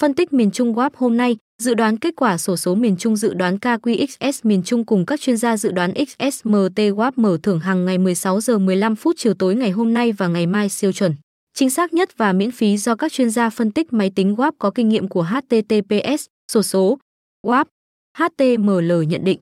Phân tích miền Trung WAP hôm nay, dự đoán kết quả sổ số miền Trung dự đoán KQXS miền Trung cùng các chuyên gia dự đoán XSMT WAP mở thưởng hàng ngày 16 giờ 15 phút chiều tối ngày hôm nay và ngày mai siêu chuẩn. Chính xác nhất và miễn phí do các chuyên gia phân tích máy tính WAP có kinh nghiệm của HTTPS, sổ số, WAP, HTML nhận định.